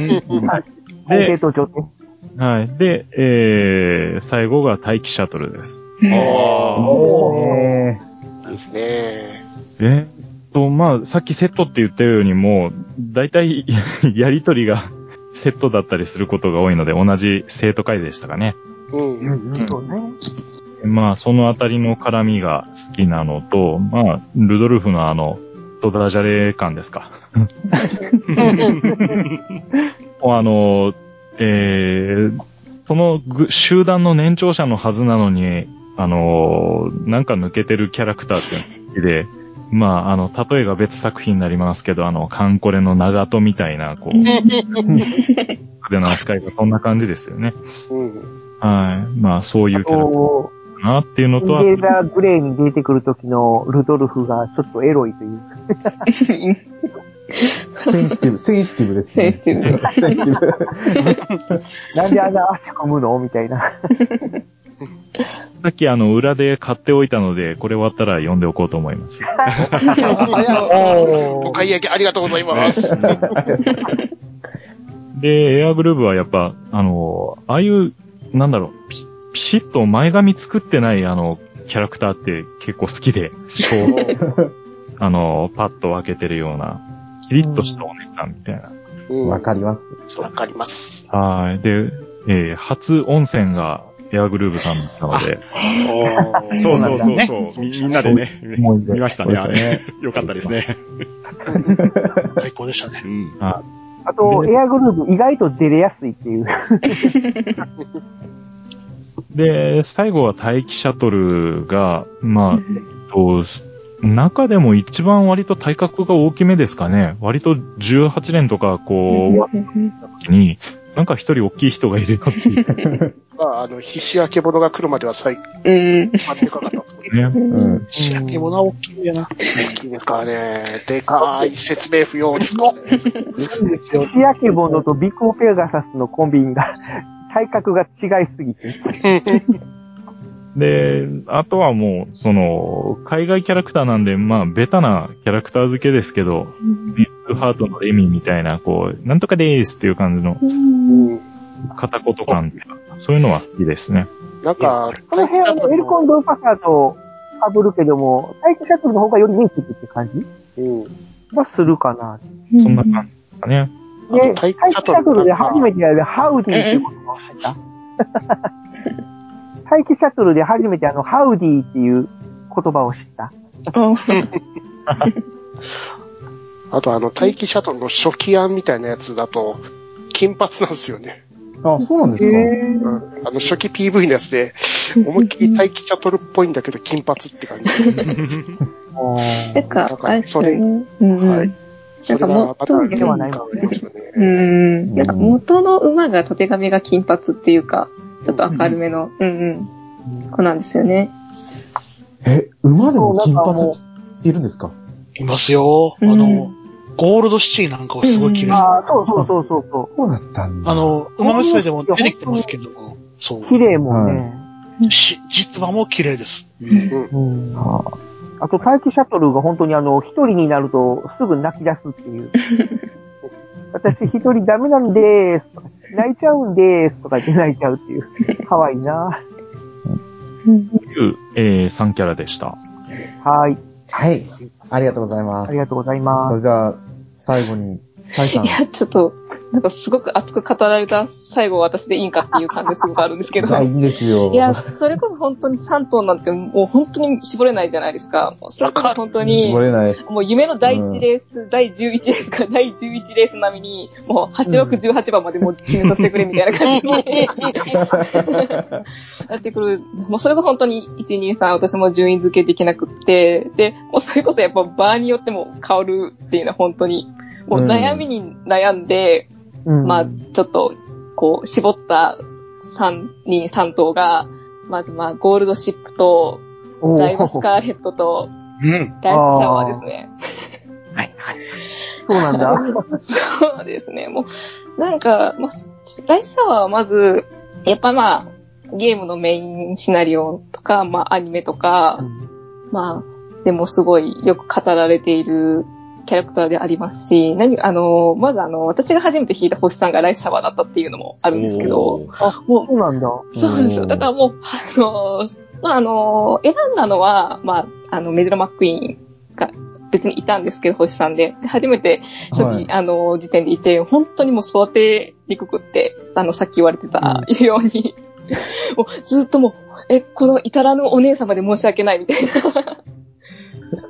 はい。後継と上手。はい。で、えー、最後が待機シャトルです。ああ。おーいいですね。えっと、まあ、さっきセットって言ったようにもう、大体 やりとりがセットだったりすることが多いので、同じ生徒会でしたかね。うん。そうね。まあ、そのあたりの絡みが好きなのと、まあ、ルドルフのあの、ドダジャレ感ですか。あの、えー、そのぐ集団の年長者のはずなのに、あの、なんか抜けてるキャラクターっていうのが好きで、まあ、あの、例えが別作品になりますけど、あの、艦これの長門みたいな、こう、での扱いがそんな感じですよね。うん。はい。まあ、そういうキャラクターなっていうのと、あシンデレラグレーに出てくる時のルドルフがちょっとエロいという。センシティブ、センシティブですね。センシティブセンシティブ。なんであんな汗込むの？みたいな。さっきあの、裏で買っておいたので、これ終わったら読んでおこうと思います。お買い上げありがとうございます。で、エアグルーヴはやっぱ、あの、ああいう、なんだろう、ピピシッと前髪作ってないあの、キャラクターって結構好きで、こうあの、パッと分けてるような、キリッとしたお姉さんみたいな。うんわかります。わかります。はい。で、えー初温泉がエアグルーヴさんなので、そうそうそうねそう。みみんなでね、見ましたね。よかったですね。最高でしたねう。ん。あと、エアグルーヴ意外と出れやすいっていう。で、最後は待機シャトルが、まあ、えっと、中でも一番割と体格が大きめですかね。割と18年とか、こう、に、なんか一人大きい人がいるよっていう まあ、あの、必死焼け物が来るまでは最、うん。までかかったんですけど。ね。うん。必死焼け物は大きいんだよな。大きいですからね。でかい説明不要ですからね。いいですよ。日焼け物とビコペガサスのコンビニが、体格が違いすぎて。で、あとはもう、その、海外キャラクターなんで、まあ、ベタなキャラクター付けですけど、ビッグハートのレミみたいな、こう、なんとかでーすっていう感じのうん片言感っていうか、そういうのは好きですね。なんか、この辺はエルコンドルパサーと被るけども、待機シャトルの方がより人気って感じうん。はするかな。そんな感じですかね。で、あと待機シャトルで初めてやるハウディっていうことを知った待機シャトルで初めてあの、ハウディ っていう言葉を知った。あと、あの、待機シャトルの初期案みたいなやつだと、金髪なんですよね。あ、そうなんですか。うんあの、初期 PV のやつで、思いっきり待機シャトルっぽいんだけど、金髪って感じ。なんか、あれですよね。うんうん。はい。なんかもっと、それがまたではないのね。うん。なんか元の馬が、たてがみが金髪っていうか、ちょっと明るめの、うんうん。子なんですよね。え、馬でも金そうなんかも髪っているんですか？いますよ。あの、ゴールドシティなんかはすごい綺麗です。ああ、そうそうそうそうそそうだったんだ。あ、の、馬娘でも出てきてますけども、そうう。。綺麗もんね。し実話も綺麗です。うん。ああと、待機シャトルが本当にあの、一人になるとすぐ泣き出すっていう。私一人ダメなんでーすとか。泣いちゃうんでーすとか言って泣いちゃうっていう。可愛いなという、えー、3キャラでした。はい。はい。ありがとうございます。ありがとうございます。それじゃあ、最後に、サイさんい。や、ちょっと、なんかすごく熱く語られた最後私でいいんかっていう感じすごくあるんですけど。はい、いいんですよ。いや、それこそ本当に3頭なんてもう本当に絞れないじゃないですか。それこそ本当に、絞れない。もう夢の第1レース、第11レースから第11レース並みに、もう8枠18番までもう決めさせてくれみたいな感じで、やってくる。もうそれが本当に1、2、3、私も順位付けできなくって、で、もうそれこそやっぱ場合によっても変わるっていうのは本当に、もう悩みに悩んで、うんまあ、ちょっと、こう、絞った3人、3頭が、まずまあ、ゴールドシップと、ダイバスカーレットと、うん。ダイスシャワーですね。はい、はい。そうなんだ。そうですね。もう、なんか、まあ、ダイスシャワーはまず、やっぱまあ、ゲームのメインシナリオとか、まあ、アニメとか、まあ、でもすごいよく語られているキャラクターでありますし、何、あの、まずあの、私が初めて弾いた星さんがライスシャワーだったっていうのもあるんですけど、あ、もう、そうなんだ。そうなんですよ。だからもう、あの、まあ、あの、選んだのは、まあ、あの、メジロマックイーンが別にいたんですけど、星さんで。で初めて初期、はいあの、時点でいて、本当にもう育てにくくって、あの、さっき言われてたように、もうずっともう、え、この至らぬお姉様で申し訳ないみたいな。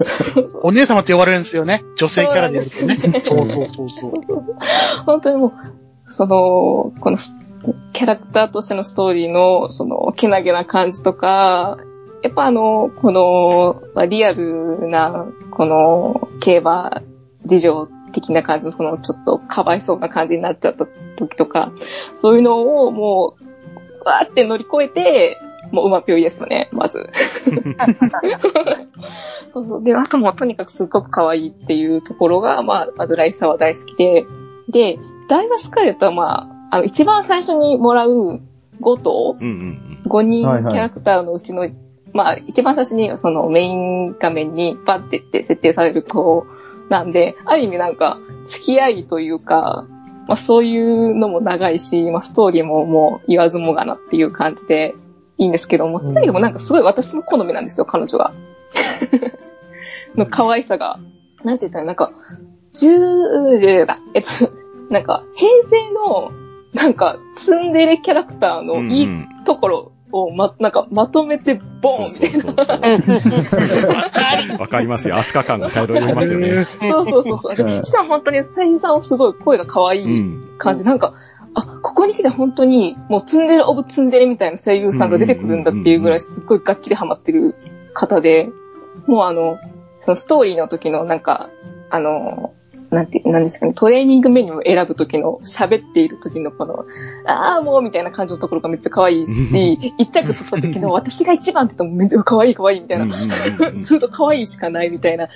お姉様って呼ばれるんですよね。女性キャラでやるとね。そそううそうそうそう。本当にもう、その、このスキャラクターとしてのストーリーの、その、けなげな感じとか、やっぱあの、この、まあリアルな、この、競馬事情的な感じの、その、ちょっとかわいそうな感じになっちゃった時とか、そういうのをもう、わーって乗り越えて、もう馬ぴょいですよね、まず。そうそう。で、あともうとにかくすっごく可愛いっていうところが、まあ、まずライサーは大好きで、で、ダイワスカレットはまあ、あの、一番最初にもらう5頭、うんうん5人はいはいキャラクターのうちの、まあ、一番最初にそのメイン画面にバッてって設定される子なんで、ある意味なんか、付き合いというか、まあそういうのも長いし、まあストーリーももう言わずもがなっていう感じで、いいんですけども、とにかくなんかすごい私の好みなんですよ、彼女が。の可愛さが。なんて言ったら、なんか、10、10だ。えっと、なんか、平成の、なんか、ツンデレキャラクターのいいところをま、なんか、まとめて、ボーンみたいな。そうそうそう。わかりますよ。アスカ感が漂いますよね。そうそうそうそう。でしかも本当に声優さんはすごい声が可愛い感じ。なんか、あ、ここに来て本当に、もうツンデレオブツンデレみたいな声優さんが出てくるんだっていうぐらいすっごいがっちりハマってる方で、もうあの、そのストーリーの時のなんか、あの、なんて、なんですかね、トレーニングメニューを選ぶ時の、喋っている時のこの、ああ、もうみたいな感じのところがめっちゃ可愛いし、一着取った時の私が一番って言ってもめっちゃ可愛い可愛いみたいな、ずっと可愛いしかないみたいな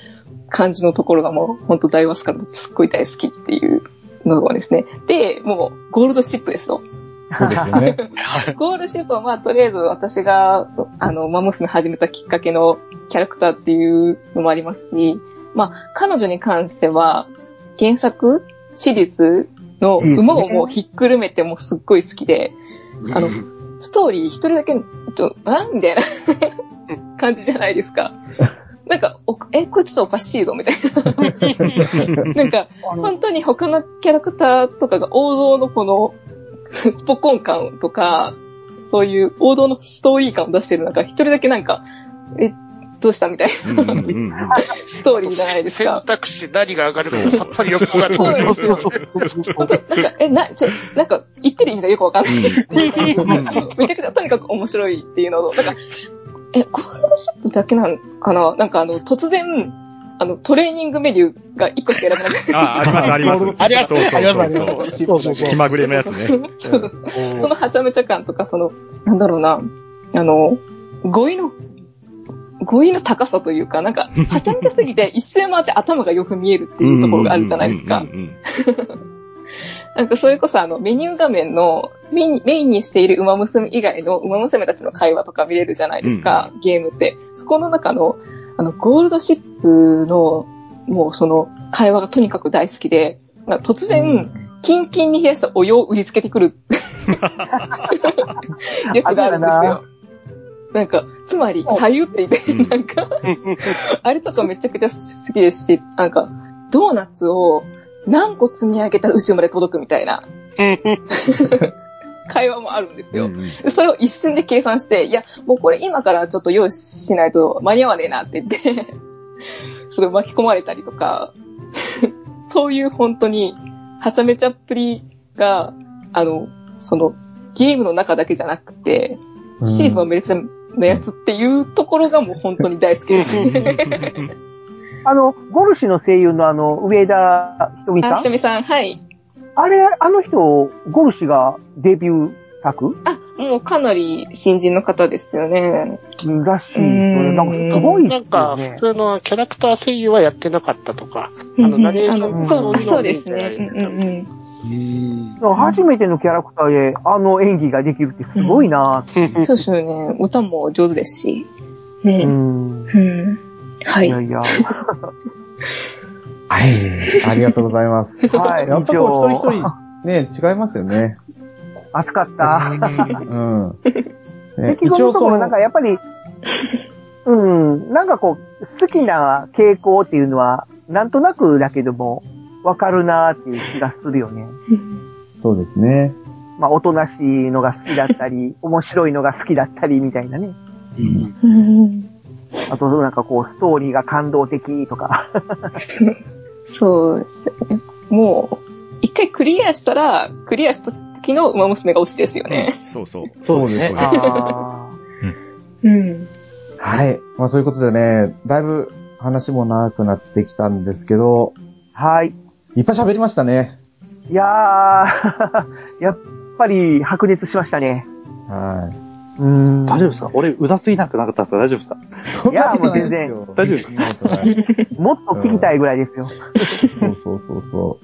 感じのところがもう、本当大ワスカルすっごい大好きっていうのがですね。で、もう、ゴールドシップですよ。そうですよね。ゴールドシップはまあ、とりあえず私が、あの、マ娘始めたきっかけのキャラクターっていうのもありますし、まあ、彼女に関しては、原作シリーズの馬をもうひっくるめてもすっごい好きで、あの、ストーリー一人だけ、ちょ、あみたいな 感じじゃないですか。なんか、え、これちょっとおかしいぞ、みたいな。なんか、本当に他のキャラクターとかが王道のこの、スポコン感とか、そういう王道のストーリー感を出してる中、一人だけなんか、え、どうしたみたいな、ストーリーじゃないですか。選択肢何が上がるのかさっぱりよくわかる。そうなんですよ。なんか、え、な、ちょ、なんか、言ってる意味がよくわかんないめちゃくちゃとにかく面白いっていうのを、なんか、え、ゴールドシップだけなのかな？なんかあの、突然、あの、トレーニングメニューが1個しか選べなくて。あ、あります、あります。あります、そうそうそうそうそう。気まぐれのやつね。そのはちゃめちゃ感とか、その、なんだろうな、あの、語彙の、語彙の高さというか、なんか、はちゃめちゃすぎて一周回って頭がよく見えるっていうところがあるじゃないですか。なんかそれこそあのメニュー画面のメインメインにしている馬娘以外の馬娘たちの会話とか見れるじゃないですか、ゲームって。そこの中のあのゴールドシップのもうその会話がとにかく大好きで、突然、キンキンに冷やしたお湯を売りつけてくる。やつがあるんですよ。な。んか、つまり、左右って言って、なんか、あれとかめちゃくちゃ好きですし、なんか、ドーナツを何個積み上げたら後ろまで届くみたいな 会話もあるんですよ。それを一瞬で計算して、いや、もうこれ今からちょっと用意しないと間に合わねえなって言って、すごい巻き込まれたりとか、そういう本当に、はちゃめちゃっぷりが、あの、その、ゲームの中だけじゃなくて、シリーズのめちゃのやつっていうところがもう本当に大好きです。あの、ゴルシの声優のあの、上田ひとみさん？あ、ひとみさん、はい。あれ、あの人、ゴルシがデビュー作？あ、もうかなり新人の方ですよね。らしい。なんかすごいなんか、普。通のキャラクター声優はやってなかったとか、あの、ナレーションもそう、そうですね。うんうんうん。初めてのキャラクターであの演技ができるってすごいな。そうですよね。歌も上手ですし。ね。うん。うん。はいい。やいや。はい。ありがとうございます。はいやっぱこう一人一人、ね、違いますよね。熱かった。うん。ね敵組とかもなんかやっぱり、うん、なんかこう、好きな傾向っていうのは、なんとなくだけども、わかるなーっていう気がするよね。そうですね。まあ、おとなしいのが好きだったり、面白いのが好きだったりみたいなね。うんあと、なんかこう、ストーリーが感動的とか。そうですよね。もう、一回クリアしたら、クリアした時の馬娘が推しですよね。そうそう。そうですね。あうん。はい。まあそういうことでね、だいぶ話も長くなってきたんですけど、ーはい。いっぱい喋りましたね。いやー、やっぱり白熱しましたね。はうーん。大丈夫ですか？俺、うだすぎなくなかったですか？大丈夫ですか？い。いやもう全然大丈夫ですもっと聞きたいぐらいですよ。そうそうそうそ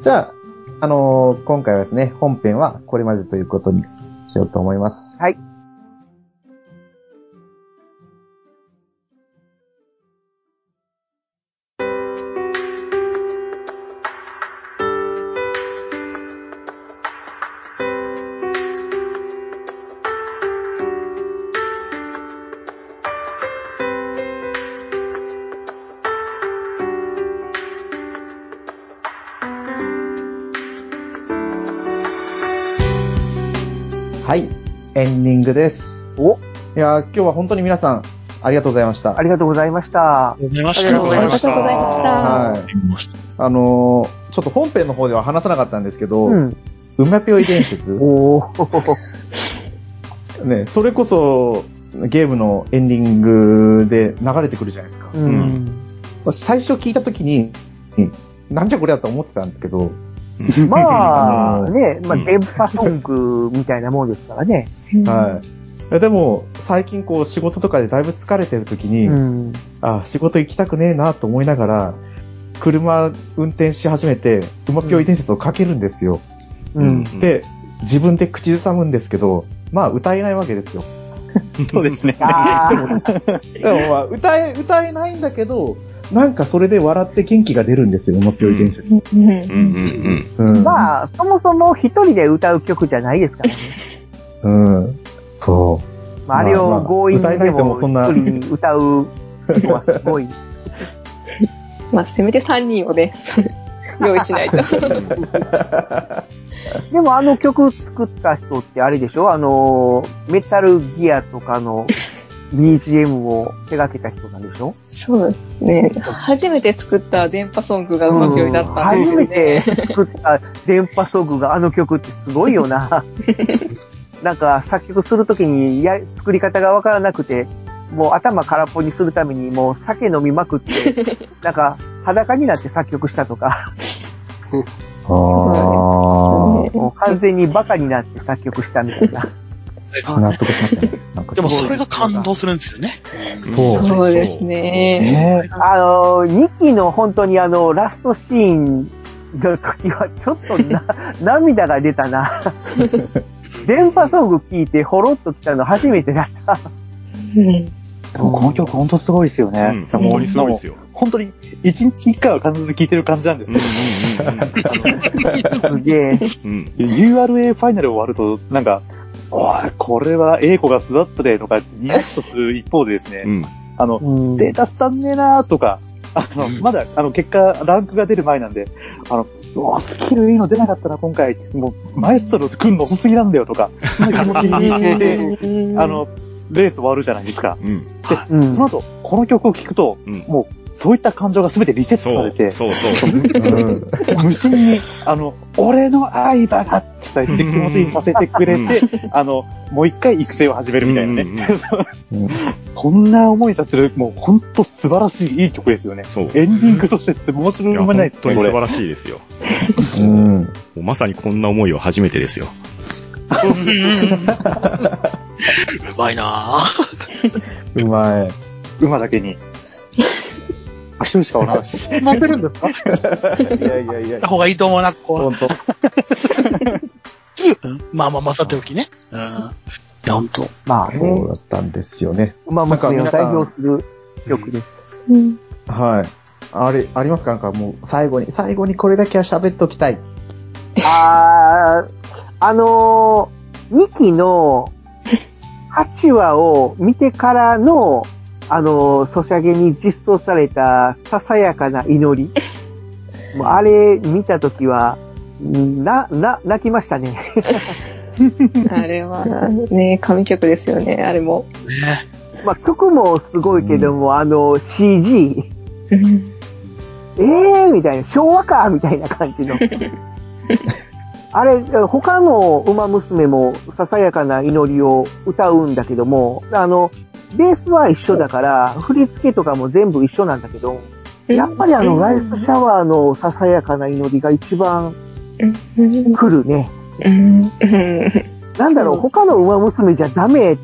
う。じゃあ、あのー今回はですね、本編はこれまでということにしようと思います。はい。はい。ディングです。おいやー今日は本当に皆さん、ありがとうございました。ありがとうございました。ありがとうございましありがとうございました。ありがとうございました。はい。あのーちょっと本編の方では話さなかったんですけど、うん。うまぴょい伝説。おー。ね、それこそ、ゲームのエンディングで流れてくるじゃないですか。うん。最初聞いたときに、うんなんじゃこれだと思ってたんですけど、まあ、うんね、まあ、うん電波ソングみたいなもんですからね。はい。でも、最近こう仕事とかでだいぶ疲れてるときに、うん。あ、仕事行きたくねえなと思いながら、車運転し始めて、うまぴょい伝説をかけるんですよ。うん。で、自分で口ずさむんですけど、まあ歌えないわけですよ。そうですね。あでもまあ歌え、歌えないんだけど、なんかそれで笑って元気が出るんですよ、うまぴょい伝説。うんうんうんうん。ーまあ、そもそも一人で歌う曲じゃないですからね。うん。そまあ、あれを強引にでもでもそんな一人に歌うのはすごい。まあ、せめて3人をね、用意しないと。でもあの曲作った人ってあれでしょ？あの、メタルギアとかの BGM を手掛けた人なんでしょ？そうですね。初めて作った電波ソングがうまくよりだったんですよ初めてね。作った電波ソングがあの曲ってすごいよな。なんか作曲するときにや作り方がわからなくて、もう頭空っぽにするためにもう酒飲みまくって、なんか裸になって作曲したとか、う。ああ。ねもう完全にバカになって作曲したみたいな。納得しましたね。なんかでもそれが感動するんですよね。そうそうですね。ねあの、2期の本当にあの、ラストシーンの時はちょっとな、涙が出たな。電波ソング聞いてほろっと来たの初めてだった。うんでもこの曲本当すごいですようん。ね。本当にすごいですよ。本当に一日一回は必ず聴いてる感じなんですうんけど、すげえ。うんうん URA ファイナル終わると、なんか、おい、これは A 子が育ったでとか、ニヤッとする一方でですね、うん。あの、うんステータス足んねえなとか、あの、うんまだ、あの、結果、ランクが出る前なんで、あの、うわスキルいいの出なかったな、今回。もう、マエストロ来るの遅すぎなんだよとか、そんな気持ちにで、あの、レース終わるじゃないですか。うん。うんその後、この曲を聴くと、うんもう、そういった感情が全てリセットそうされて、そうそう。うん。無心に、あの、俺の愛だがって伝えて気持ちにさせてくれて、あの、もう一回育成を始めるみたいなね。うんな思いさせる、もう本当素晴らしいいい曲ですよね。そう。エンディングとして面白いいや、もないですね、これ本当に素晴。らしいですよ。うん。もうまさにこんな思いは初めてですよ。うまいなぁ。うまい。馬だけに。あ、一人しかおらんし。飲んでるんですか？いやいやいやた。方がいいと思うな、ここはほんと。うん まあまあまあ、さておきね。うん。いや、ほんと。まあね、そうだったんですよね。馬娘を代表する曲です。うんはい。あれ、ありますか？なんかもう、最後に、最後にこれだけは喋っときたい。あー、あのー、2期の8話を見てからの、あのー、ソシャゲに実装されたささやかな祈り。もうあれ見たときは、な、な、泣きましたね。あれはね、神曲ですよね、あれも。ね。まあ、曲もすごいけども、あの、CG、うんえーみたいな、昭和かみたいな感じの。あれ、他の馬娘もささやかな祈りを歌うんだけども、あの、ベースは一緒だから、振り付けとかも全部一緒なんだけど、やっぱりあの、ライスシャワーのささやかな祈りが一番うん来るね。なんだろう、他の馬娘じゃダメ。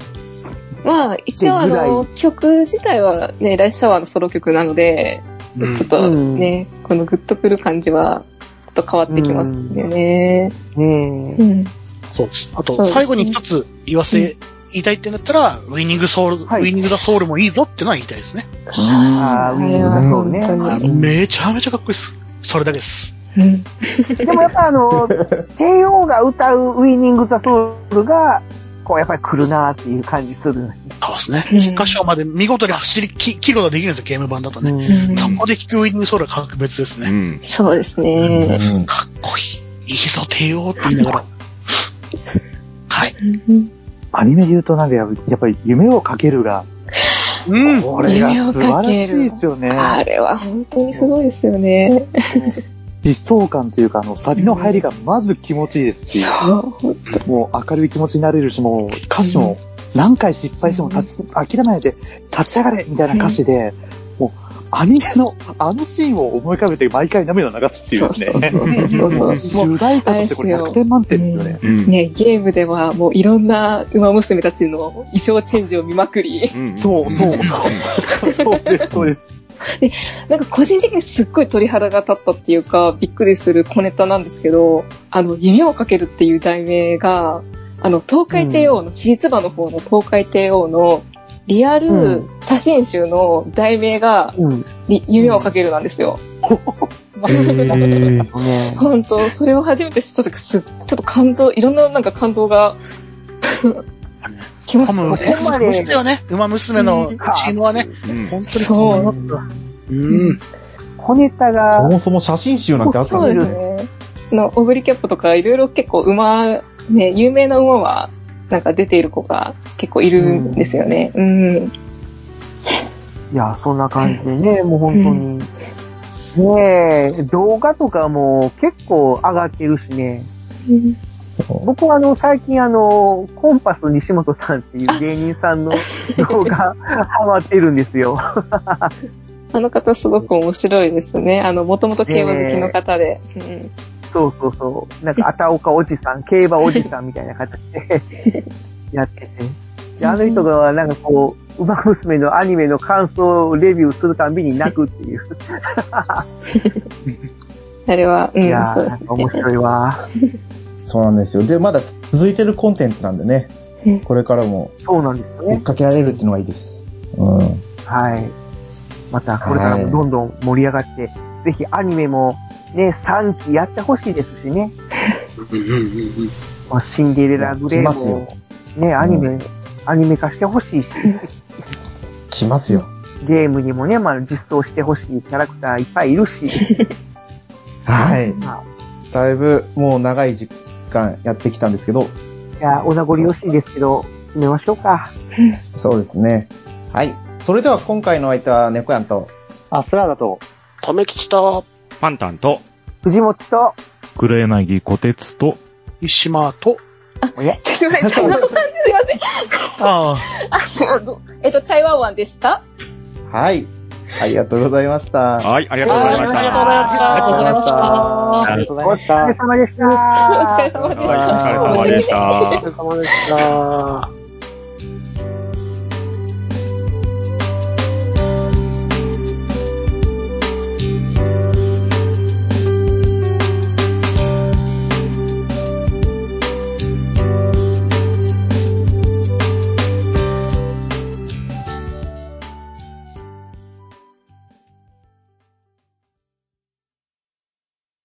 まあ、一応あの、曲自体はね、ライスシャワーのソロ曲なので、うんちょっとね、このグッとくる感じは、ちょっと変わってきますよね。ねえ。うん。そうです。あと、最後に一つ言わせ、言いたいってなったら、ウィニングソウル、はいウィニングザソウルもいいぞってのは言いたいですね。ああ、ウィングがそうね。あうんめちゃめちゃかっこいいです。それだけです。うん でもやっぱあの、帝王が歌うウィニング・ザ・ソウルが、こうやっぱり来るなっていう感じする。そうですね。うん一箇所まで見事に走りき切ることができるんですよ、ゲーム版だとね。うんそこで聞くウィニングソウルは格別ですね。うん。そうですね。うんかっこいい。いいぞ、帝王って言いながら。はい。アニメで言うとなんかややっぱり夢をかけるが、うん。これが素晴らしいですよね。あれは本当にすごいですよね。疾走感というか、あの、サビの入りがまず気持ちいいですし、そう。もう明るい気持ちになれるし、もう歌詞も何回失敗しても立ち、諦めないで立ち上がれみたいな歌詞で、もうアニメのあのシーンを思い浮かべて毎回涙を流すっていうですね。そうそうそう主題歌としてこれ100点満点ですよね。うん。ね、ゲームではもういろんな馬娘たちの衣装チェンジを見まくり、うん。そう、そう、そう。そうです、そうです。なん。か個人的にすっごい鳥肌が立ったっていうか、びっくりする小ネタなん。ですけど、あの、夢をかけるっていう題名が、あの、東海帝王の、シーツバの方の東海帝王のリアル写真集の題名が、うん。り夢をかけるなんですよ。ね 本当それを初めて知った時す、ちょっと感動、いろんななんか感動が、来ましたね。ここまで。したよね。馬娘のチームはね。うん本当にそう。うん。小ネタそが、もそも写真集なんてあったそうんですですね。の、オブリキャップとかいろいろ結構馬、ね、有名な馬は、なんか出ている子が結構いるんですよね。うん。いや、そんな感じでね、もう本当に。ねえ、動画とかも結構上がってるしね。僕はあの、最近あの、コンパス西本さんっていう芸人さんの動画 ハマってるんですよ。あの方すごく面白いですね。あの、もともと競馬好きの方で。うんそうそうそう。なんか、あたおかおじさん、競馬おじさんみたいな形で やってて。で、あの人がなんかこう、馬娘のアニメの感想をレビューするたんびに泣くっていう。あれは、うんいや、そうですね。面白いわ。そうなんですよ。で、まだ続いてるコンテンツなんでねうん。これからもそうなんですよ追っね。かけられるっていうのがいいです。うん。はい。また、これからもどんどん盛り上がって、ぜひアニメもね、3期やってほしいですしね。まあシンデレラグレーも、ね、アニメ、アニメ化してほしいし、来ますよ。ゲームにもね、まあ実装してほしいキャラクターいっぱいいるし、はい。まあ、だいぶもう長い時間やってきたんですけど、いや、お名残惜しいですけど、決めましょうか。そうですね。はい。それでは今回の相手は猫やんと、あ、スラーだと、とめきちと、パンタンと、藤本と、黒柳小鉄と、石島と、おや、すいません、すいません。ああ、どえっと、台湾湾でした？はい。ありがとうございました。はい、ありがとうございました。ありがとうございましたありがとうございました。ありがとうございましお疲れた。様でした。お疲れ様でした。はい、お疲れ様でした。お疲れ様でした。